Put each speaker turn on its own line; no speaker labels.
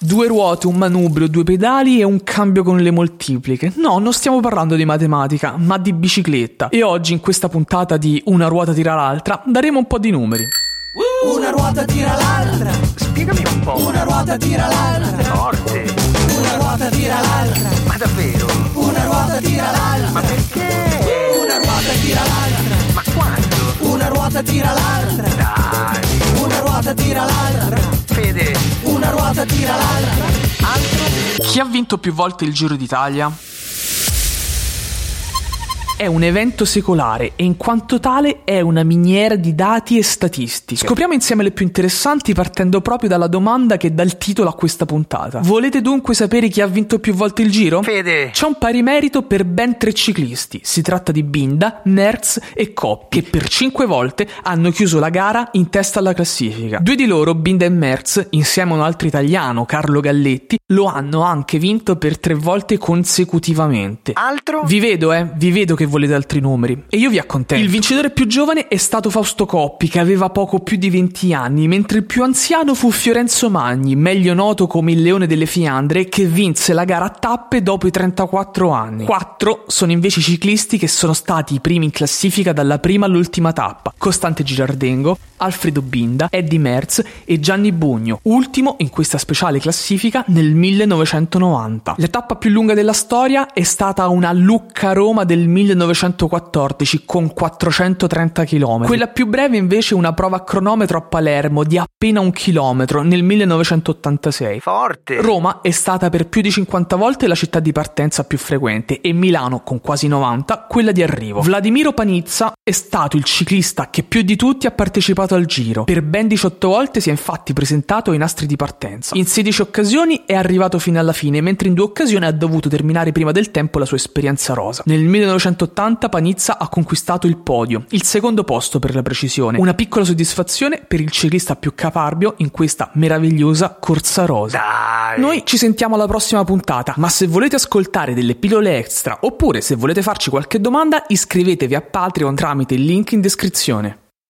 Due ruote, un manubrio, due pedali e un cambio con le moltipliche. No, non stiamo parlando di matematica, ma di bicicletta. E oggi, in questa puntata di Una ruota tira l'altra, daremo un po' di numeri.
Una ruota tira l'altra,
Spiegami un po'.
una ruota tira l'altra,
Forte.
una ruota tira l'altra,
Ma davvero?
una ruota tira l'altra,
Ma perché?
una ruota tira l'altra,
Ma quando?
una ruota tira l'altra,
Dai.
una ruota tira l'altra. Una ruota tira l'altra.
Chi ha vinto più volte il Giro d'Italia? È un evento secolare e in quanto tale è una miniera di dati e statistiche. Scopriamo insieme le più interessanti partendo proprio dalla domanda che dà il titolo a questa puntata. Volete dunque sapere chi ha vinto più volte il Giro?
Fede.
C'è un pari merito per ben tre ciclisti. Si tratta di Binda, Merz e Coppi, che per cinque volte hanno chiuso la gara in testa alla classifica. Due di loro, Binda e Merz, insieme a un altro italiano, Carlo Galletti, lo hanno anche vinto per tre volte consecutivamente.
Altro?
Vi vedo, eh, vi vedo che volete altri numeri e io vi accontento. Il vincitore più giovane è stato Fausto Coppi, che aveva poco più di 20 anni, mentre il più anziano fu Fiorenzo Magni, meglio noto come il Leone delle Fiandre, che vinse la gara a tappe dopo i 34 anni. Quattro sono invece i ciclisti che sono stati i primi in classifica dalla prima all'ultima tappa: Costante Girardengo, Alfredo Binda, Eddie Merz e Gianni Bugno, ultimo in questa speciale classifica nel 1990. La tappa più lunga della storia è stata una Lucca-Roma del 1914 con 430 km. Quella più breve invece è una prova a cronometro a Palermo di appena un chilometro nel 1986.
Forte.
Roma è stata per più di 50 volte la città di partenza più frequente e Milano, con quasi 90, quella di arrivo. Vladimiro Panizza è stato il ciclista che più di tutti ha partecipato al Giro. Per ben 18 volte si è infatti presentato ai nastri di partenza. In 16 occasioni è arrivato fino alla fine, mentre in due occasioni ha dovuto terminare prima del tempo la sua esperienza rosa. Nel 1980 Panizza ha conquistato il podio, il secondo posto per la precisione. Una piccola soddisfazione per il ciclista più caparbio in questa meravigliosa corsa rosa.
Dai.
Noi ci sentiamo alla prossima puntata, ma se volete ascoltare delle pillole extra oppure se volete farci qualche domanda iscrivetevi a Patreon tramite il link in descrizione.